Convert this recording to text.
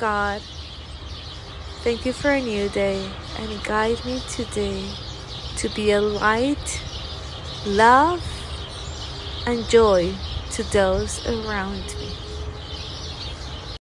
God, thank you for a new day and guide me today to be a light, love, and joy to those around me.